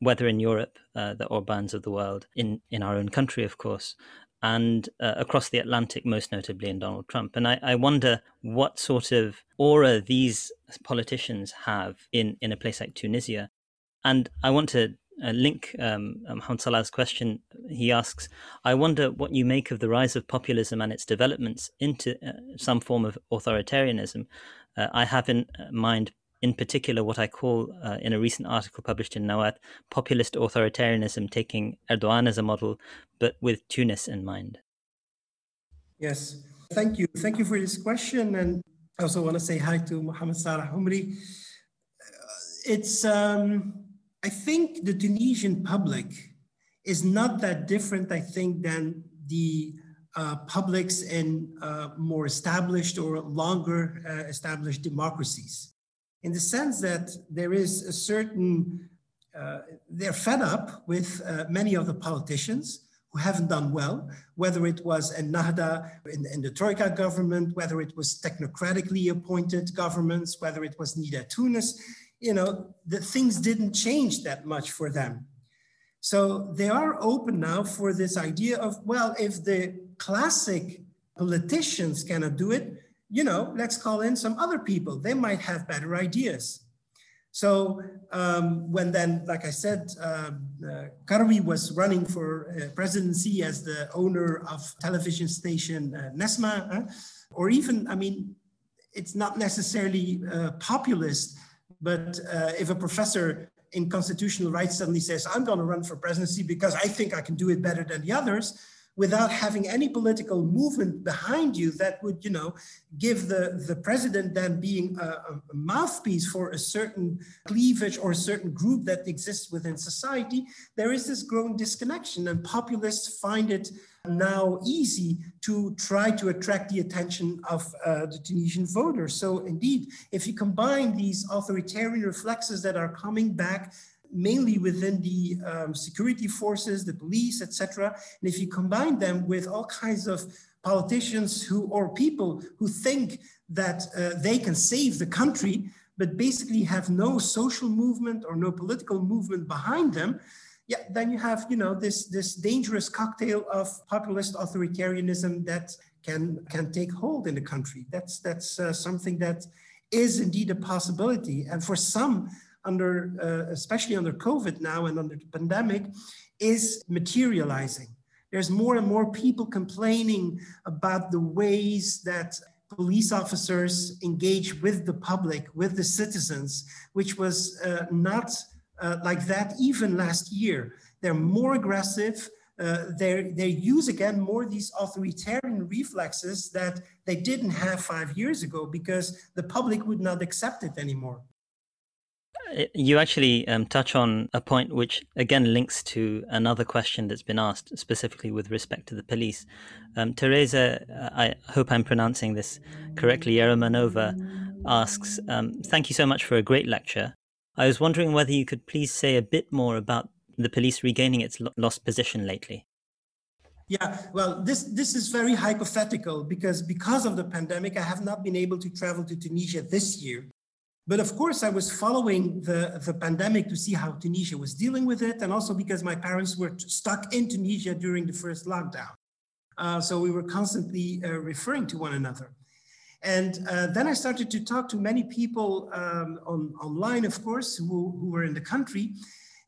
C: whether in Europe, uh, the Orbans of the world, in, in our own country, of course, and uh, across the Atlantic, most notably in Donald Trump. And I, I, wonder what sort of aura these politicians have in, in a place like Tunisia. And I want to uh, link um, Mohamed Salah's question. He asks, I wonder what you make of the rise of populism and its developments into uh, some form of authoritarianism. Uh, I have in uh, mind in particular what I call, uh, in a recent article published in Nawat, populist authoritarianism, taking Erdogan as a model, but with Tunis in mind.
B: Yes, thank you. Thank you for this question. And I also want to say hi to Mohamed Salah Humri. It's, um, I think the Tunisian public is not that different, I think, than the uh, publics in uh, more established or longer uh, established democracies in the sense that there is a certain, uh, they're fed up with uh, many of the politicians who haven't done well, whether it was Ennahda in, in the Troika government, whether it was technocratically appointed governments, whether it was Nidaa Tounes, you know, the things didn't change that much for them. So they are open now for this idea of, well, if the classic politicians cannot do it, you know, let's call in some other people. They might have better ideas. So um, when then, like I said, uh, uh, Karoui was running for uh, presidency as the owner of television station uh, Nesma, or even, I mean, it's not necessarily uh, populist, but uh, if a professor in constitutional rights suddenly says, I'm going to run for presidency because I think I can do it better than the others, without having any political movement behind you that would, you know, give the, the president then being a, a, mouthpiece for a certain cleavage or a certain group that exists within society, there is this growing disconnection and populists find it now easy to try to attract the attention of uh, the Tunisian voters. So indeed, if you combine these authoritarian reflexes that are coming back mainly within the um, security forces, the police, etc. And if you combine them with all kinds of politicians who or people who think that uh, they can save the country, but basically have no social movement or no political movement behind them, yeah, then you have you know this this dangerous cocktail of populist authoritarianism that can can take hold in the country. That's that's uh, something that is indeed a possibility, and for some under, uh, especially under COVID now and under the pandemic, is materializing. There's more and more people complaining about the ways that police officers engage with the public, with the citizens, which was uh, not uh, like that even last year. They're more aggressive. Uh, they they use again more these authoritarian reflexes that they didn't have five years ago because the public would not accept it anymore.
C: You actually um, touch on a point which again links to another question that's been asked specifically with respect to the police. Um, Teresa, I hope I'm pronouncing this correctly, Yeremanova asks, um, Thank you so much for a great lecture. I was wondering whether you could please say a bit more about the police regaining its lost position lately.
B: Yeah, well, this this is very hypothetical because because of the pandemic, I have not been able to travel to Tunisia this year. But of course, I was following the, the pandemic to see how Tunisia was dealing with it, and also because my parents were stuck in Tunisia during the first lockdown. Uh, so we were constantly uh, referring to one another. And uh, then I started to talk to many people um, on, online, of course, who, who were in the country.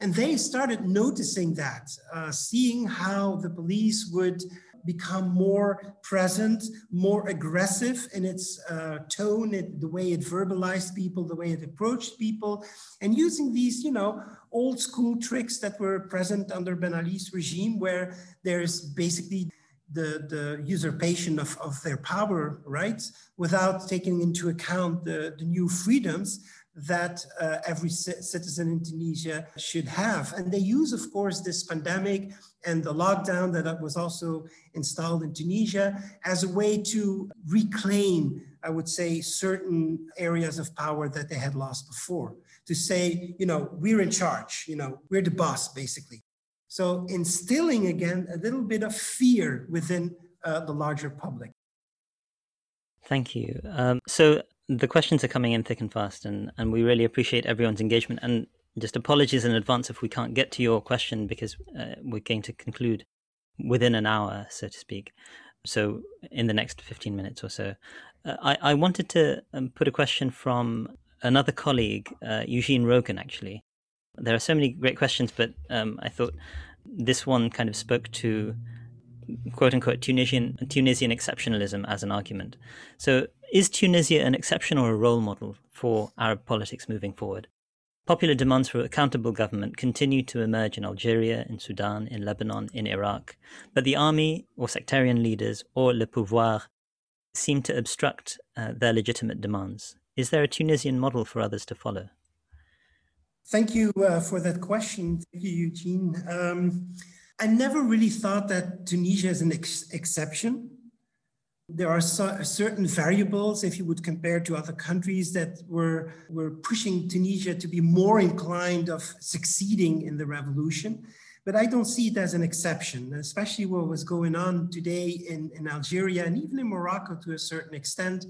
B: And they started noticing that, uh, seeing how the police would become more present, more aggressive in its uh, tone, it, the way it verbalized people, the way it approached people, and using these, you know, old school tricks that were present under Ben Ali's regime, where there's basically the, the usurpation of, of their power rights without taking into account the, the new freedoms that uh, every citizen in Tunisia should have. And they use, of course, this pandemic and the lockdown that was also installed in Tunisia as a way to reclaim, I would say, certain areas of power that they had lost before. To say, you know, we're in charge, you know, we're the boss, basically. So instilling again a little bit of fear within uh, the larger public.
C: Thank you. Um, so the questions are coming in thick and fast, and, and we really appreciate everyone's engagement. And just apologies in advance if we can't get to your question because uh, we're going to conclude within an hour, so to speak. So, in the next 15 minutes or so. Uh, I, I wanted to um, put a question from another colleague, uh, Eugene Rogan, actually. There are so many great questions, but um, I thought this one kind of spoke to quote unquote Tunisian Tunisian exceptionalism as an argument. So is Tunisia an exception or a role model for Arab politics moving forward? Popular demands for accountable government continue to emerge in Algeria, in Sudan, in Lebanon, in Iraq, but the army or sectarian leaders or le pouvoir seem to obstruct uh, their legitimate demands. Is there a Tunisian model for others to follow?
B: Thank you uh, for that question. Thank you, Eugene. Um, I never really thought that Tunisia is an ex- exception. There are so, certain variables, if you would compare to other countries, that were, were pushing Tunisia to be more inclined of succeeding in the revolution. But I don't see it as an exception, especially what was going on today in, in Algeria and even in Morocco to a certain extent.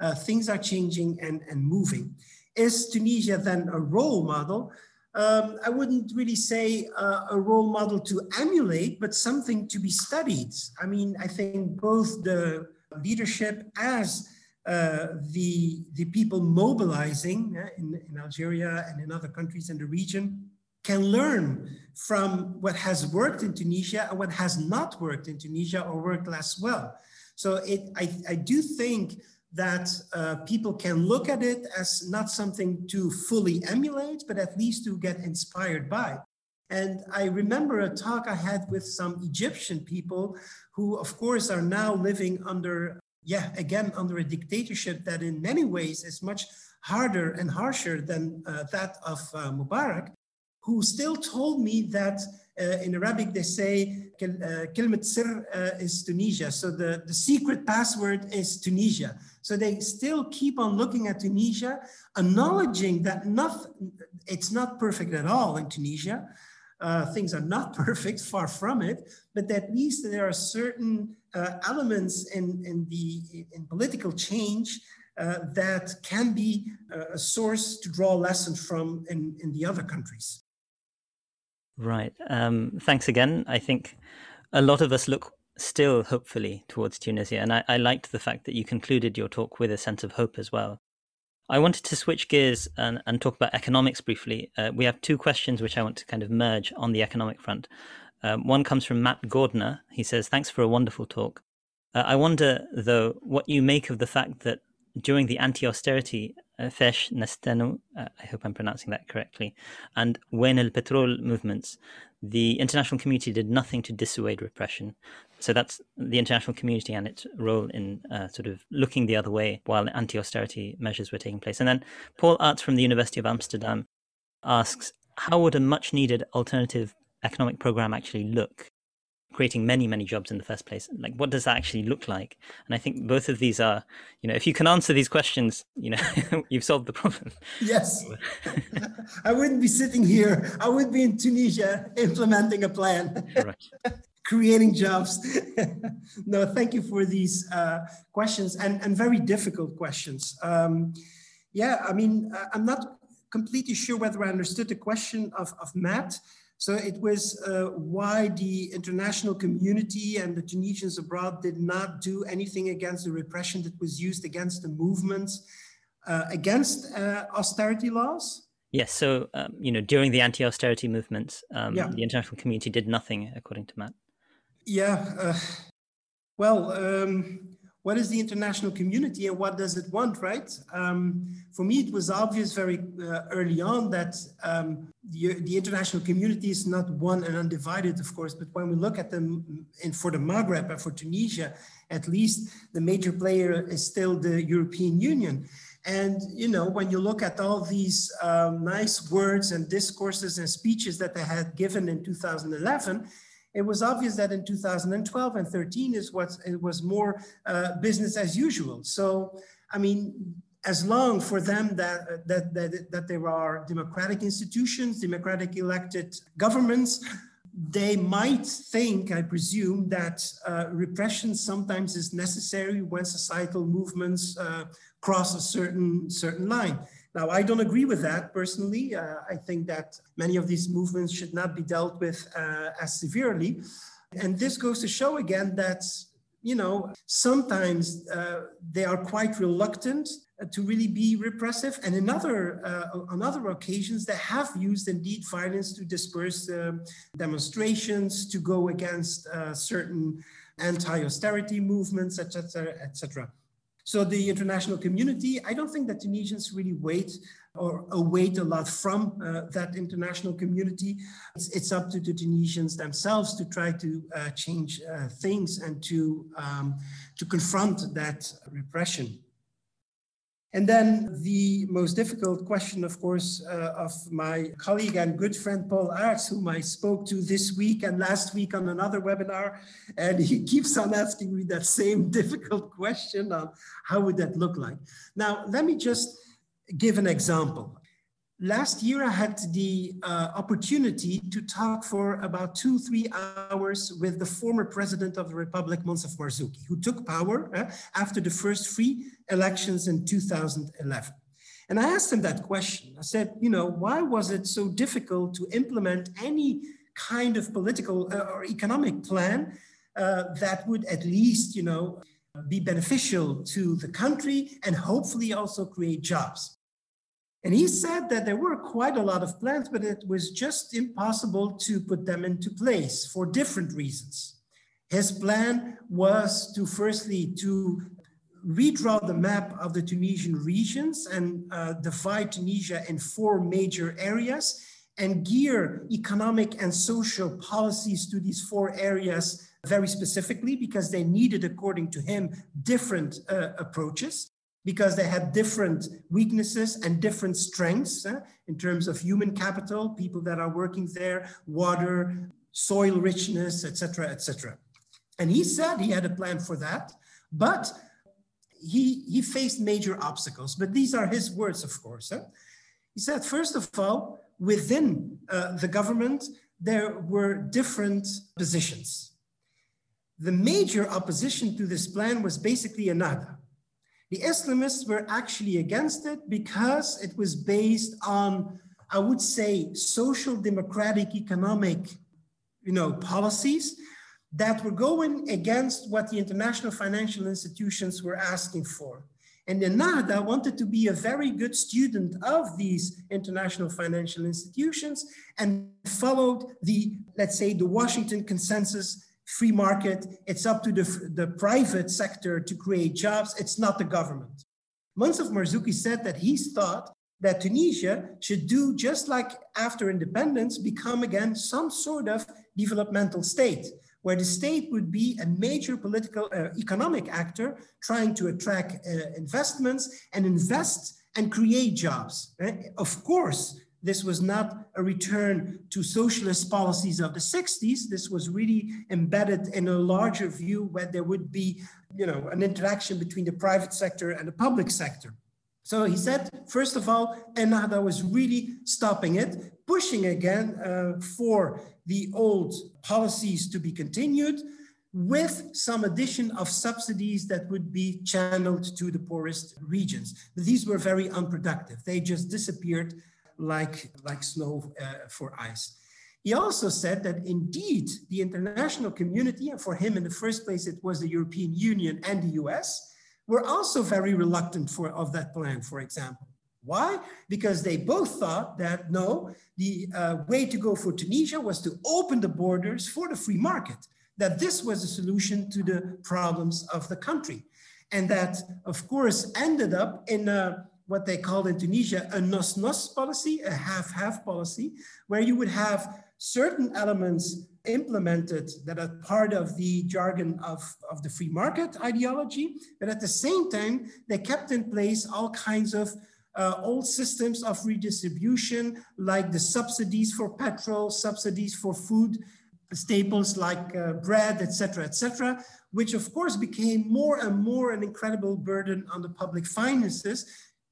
B: Uh, things are changing and, and moving. Is Tunisia then a role model? Um, I wouldn't really say uh, a role model to emulate, but something to be studied. I mean, I think both the leadership as uh, the, the people mobilizing uh, in, in Algeria and in other countries in the region can learn from what has worked in Tunisia and what has not worked in Tunisia or worked less well. So it, I, I do think that uh, people can look at it as not something to fully emulate, but at least to get inspired by. And I remember a talk I had with some Egyptian people who, of course, are now living under, yeah, again, under a dictatorship that in many ways is much harder and harsher than uh, that of uh, Mubarak, who still told me that uh, in Arabic they say Kilmat uh, Sir uh, is Tunisia. So the, the secret password is Tunisia. So they still keep on looking at Tunisia, acknowledging that it's not perfect at all in Tunisia. Uh, things are not perfect, far from it, but at least there are certain uh, elements in, in, the, in political change uh, that can be uh, a source to draw lessons from in, in the other countries.
C: Right. Um, thanks again. I think a lot of us look still hopefully towards Tunisia, and I, I liked the fact that you concluded your talk with a sense of hope as well. I wanted to switch gears and, and talk about economics briefly. Uh, we have two questions which I want to kind of merge on the economic front. Um, one comes from Matt Gordner. He says, Thanks for a wonderful talk. Uh, I wonder, though, what you make of the fact that during the anti austerity uh, Fesh Nestenu, uh, I hope I'm pronouncing that correctly, and Wen el Petrol movements, the international community did nothing to dissuade repression. So that's the international community and its role in uh, sort of looking the other way while anti austerity measures were taking place. And then Paul Aarts from the University of Amsterdam asks How would a much needed alternative economic program actually look? Creating many, many jobs in the first place. Like, what does that actually look like? And I think both of these are, you know, if you can answer these questions, you know, you've solved the problem.
B: Yes. I wouldn't be sitting here. I would be in Tunisia implementing a plan. Right creating jobs. no, thank you for these uh, questions and, and very difficult questions. Um, yeah, I mean, uh, I'm not completely sure whether I understood the question of, of Matt. So it was uh, why the international community and the Tunisians abroad did not do anything against the repression that was used against the movements uh, against uh, austerity laws.
C: Yes, so um, you know during the anti-austerity movements, um, yeah. the international community did nothing, according to Matt.
B: Yeah, uh, well, um, what is the international community and what does it want, right? Um, for me, it was obvious very uh, early on that um, the, the, international community is not one and undivided, of course, but when we look at them in, for the Maghreb and for Tunisia, at least the major player is still the European Union. And, you know, when you look at all these um, nice words and discourses and speeches that they had given in 2011, it was obvious that in 2012 and 13 is what it was more uh, business as usual. So, I mean, as long for them that, that, that, that there are democratic institutions, democratic elected governments, they might think, I presume, that uh, repression sometimes is necessary when societal movements uh, cross a certain, certain line. Now, I don't agree with that personally. Uh, I think that many of these movements should not be dealt with uh, as severely. And this goes to show again that, you know, sometimes uh, they are quite reluctant uh, to really be repressive. And in other, uh, on other occasions, they have used indeed violence to disperse um, demonstrations, to go against uh, certain anti-austerity movements, etc., etc. So the international community, I don't think that Tunisians really wait or await a lot from uh, that international community. It's, it's, up to the Tunisians themselves to try to uh, change uh, things and to, um, to confront that repression. And then the most difficult question, of course, uh, of my colleague and good friend Paul Aarts, whom I spoke to this week and last week on another webinar. And he keeps on asking me that same difficult question on how would that look like. Now, let me just give an example. Last year, I had the uh, opportunity to talk for about two, three hours with the former president of the Republic, Moncef Marzouki, who took power uh, after the first free elections in 2011. And I asked him that question. I said, you know, why was it so difficult to implement any kind of political uh, or economic plan uh, that would at least, you know, be beneficial to the country and hopefully also create jobs? And he said that there were quite a lot of plans, but it was just impossible to put them into place for different reasons. His plan was to firstly to redraw the map of the Tunisian regions and uh, divide Tunisia in four major areas and gear economic and social policies to these four areas very specifically because they needed, according to him, different uh, approaches because they had different weaknesses and different strengths uh, in terms of human capital, people that are working there, water, soil richness, etc., etc. And he said he had a plan for that, but he, he faced major obstacles. But these are his words, of course. Huh? He said, first of all, within uh, the government, there were different positions. The major opposition to this plan was basically Ennahda. The Islamists were actually against it because it was based on, I would say, social democratic economic you know, policies that were going against what the international financial institutions were asking for. And Ennahda wanted to be a very good student of these international financial institutions and followed the, let's say, the Washington consensus free market. It's up to the, the private sector to create jobs. It's not the government. Moncef Marzouki said that he thought that Tunisia should do just like after independence, become again some sort of developmental state where the state would be a major political uh, economic actor trying to attract uh, investments and invest and create jobs. Right? Of course, this was not a return to socialist policies of the 60s. This was really embedded in a larger view where there would be, you know, an interaction between the private sector and the public sector. So he said, first of all, Ennahda was really stopping it, pushing again uh, for the old policies to be continued with some addition of subsidies that would be channeled to the poorest regions. But these were very unproductive. They just disappeared like, like snow uh, for ice. He also said that indeed the international community, and for him in the first place, it was the European Union and the US, were also very reluctant for, of that plan, for example. Why? Because they both thought that no, the uh, way to go for Tunisia was to open the borders for the free market, that this was a solution to the problems of the country. And that, of course, ended up in a, what they called in Tunisia a nos-nos policy, a half-half policy, where you would have certain elements implemented that are part of the jargon of, of the free market ideology, but at the same time, they kept in place all kinds of uh, old systems of redistribution, like the subsidies for petrol, subsidies for food, staples like uh, bread, etc., etc., which of course became more and more an incredible burden on the public finances,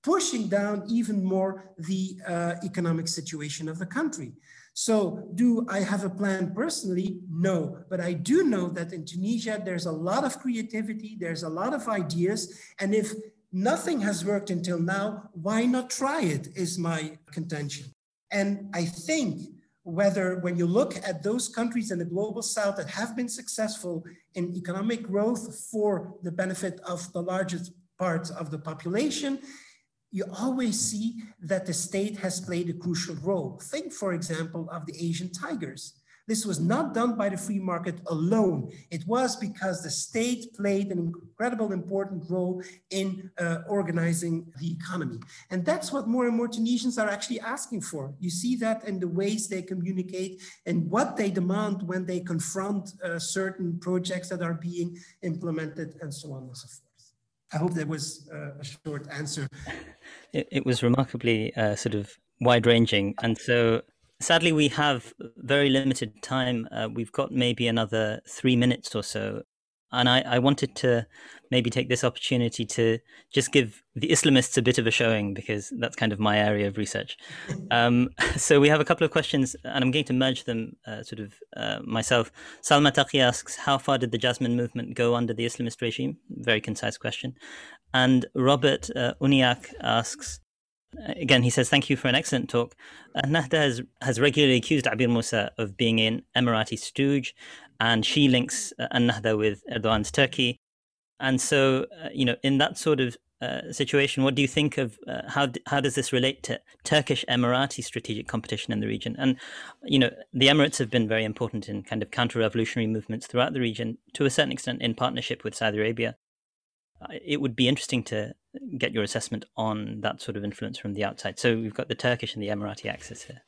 B: pushing down even more the uh, economic situation of the country. So do I have a plan personally? No, but I do know that in Tunisia, there's a lot of creativity, there's a lot of ideas. And if nothing has worked until now, why not try it is my contention. And I think whether when you look at those countries in the global south that have been successful in economic growth for the benefit of the largest parts of the population, you always see that the state has played a crucial role. Think, for example, of the Asian tigers. This was not done by the free market alone. It was because the state played an incredible important role in uh, organizing the economy. And that's what more and more Tunisians are actually asking for. You see that in the ways they communicate and what they demand when they confront uh, certain projects that are being implemented and so on and so forth. I hope that was uh, a short answer.
C: It, it was remarkably uh, sort of wide ranging. And so sadly, we have very limited time. Uh, we've got maybe another three minutes or so and I, I, wanted to maybe take this opportunity to just give the Islamists a bit of a showing because that's kind of my area of research. Um, so we have a couple of questions, and I'm going to merge them uh, sort of uh, myself. Salma Taqi asks, How far did the Jasmine movement go under the Islamist regime? Very concise question. And Robert uh, Uniak asks, Again, he says, Thank you for an excellent talk. Uh, Nahda has, has regularly accused Abir Moussi of being an Emirati stooge and she links uh, Ennahda with Erdogan's Turkey. And so, uh, you know, in that sort of uh, situation, what do you think of uh, how how does this relate to Turkish Emirati strategic competition in the region? And you know, the Emirates have been very important in kind of counter-revolutionary movements throughout the region, to a certain extent, in partnership with Saudi Arabia. Uh, it would be interesting to get your assessment on that sort of influence from the outside. So we've got the Turkish and the Emirati axis here.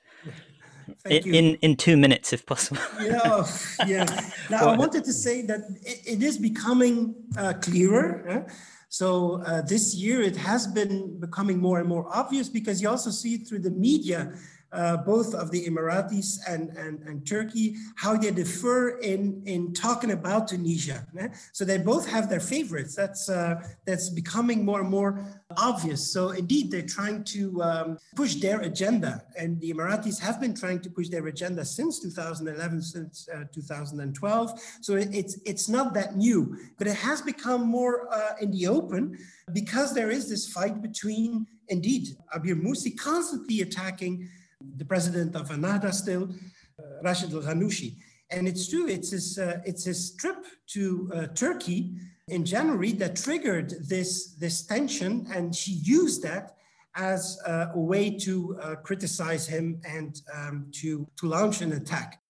C: Thank in, you. in in two minutes, if possible.
B: yeah, yeah. Now I wanted to say that it, it is becoming uh, clearer. So uh, this year it has been becoming more and more obvious because you also see it through the media uh, both of the Emiratis and, and, and Turkey, how they differ in, in talking about Tunisia. Eh? So they both have their favorites. That's, uh, that's becoming more and more obvious. So indeed, they're trying to um, push their agenda. And the Emiratis have been trying to push their agenda since 2011, since uh, 2012. So it's, it's not that new, but it has become more uh, in the open because there is this fight between, indeed, Abir Moussi constantly attacking the president of Ennahda still, uh, Rashid Al. And it's true, it's his, uh, it's his trip to uh, Turkey in January that triggered this, this tension, and she used that as a way to criticize him and um, to, to launch an attack.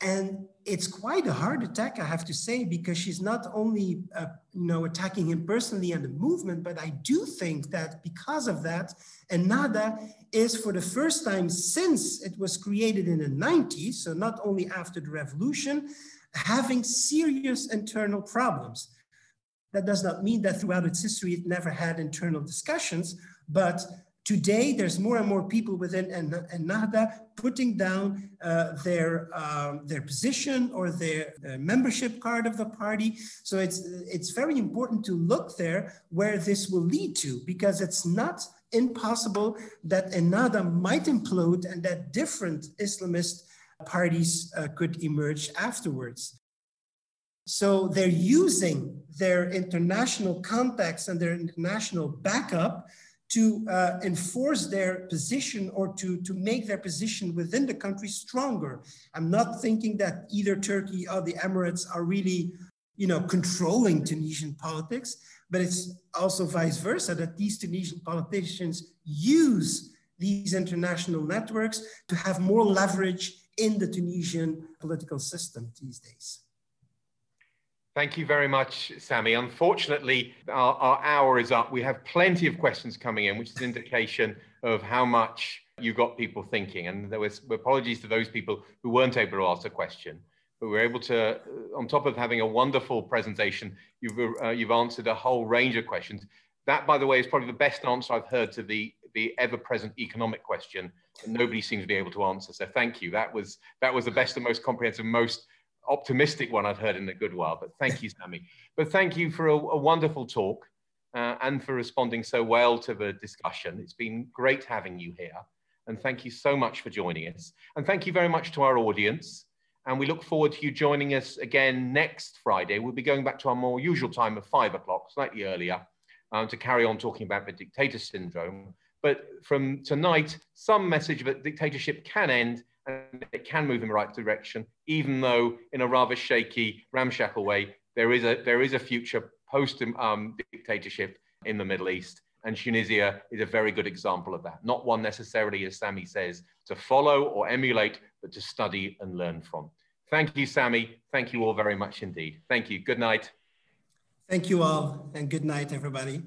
B: And it's quite a hard attack, I have to say, because she's not only, uh, you know, attacking him personally and the movement, but I do think that because of that, Ennahda is for the first time since it was created in the 90s, so not only after the revolution, having serious internal problems. That does not mean that throughout its history it never had internal discussions, but Today, there's more and more people within Ennahda putting down uh, their, um, their position or their uh, membership card of the party. So it's, it's very important to look there where this will lead to, because it's not impossible that Ennahda might implode and that different Islamist parties uh, could emerge afterwards. So they're using their international contacts and their international backup to uh, enforce their position or to, to make their position within the country stronger. I'm not thinking that either Turkey or the Emirates are really, you know, controlling Tunisian politics, but it's also vice versa that these Tunisian politicians use these international networks to have more leverage in the Tunisian political system these days.
A: Thank you very much, Sami. Unfortunately, our, our, hour is up. We have plenty of questions coming in, which is an indication of how much you got people thinking. And there was apologies to those people who weren't able to ask a question, but we were able to, uh, on top of having a wonderful presentation, you've, uh, you've answered a whole range of questions. That, by the way, is probably the best answer I've heard to the, the ever-present economic question that nobody seems to be able to answer. So thank you. That was, that was the best and most comprehensive, most optimistic one I've heard in a good while. But thank you, Sami. But thank you for a, a wonderful talk uh, and for responding so well to the discussion. It's been great having you here. And thank you so much for joining us. And thank you very much to our audience. And we look forward to you joining us again next Friday. We'll be going back to our more usual time of five o'clock, slightly earlier, um, to carry on talking about the dictator syndrome. But from tonight, some message that dictatorship can end and it can move in the right direction, even though in a rather shaky, ramshackle way, there is a, there is a future post um, dictatorship in the Middle East. And Tunisia is a very good example of that. Not one necessarily, as Sami says, to follow or emulate, but to study and learn from. Thank you, Sami. Thank you all very much indeed. Thank you. Good night.
B: Thank you all, and good night, everybody.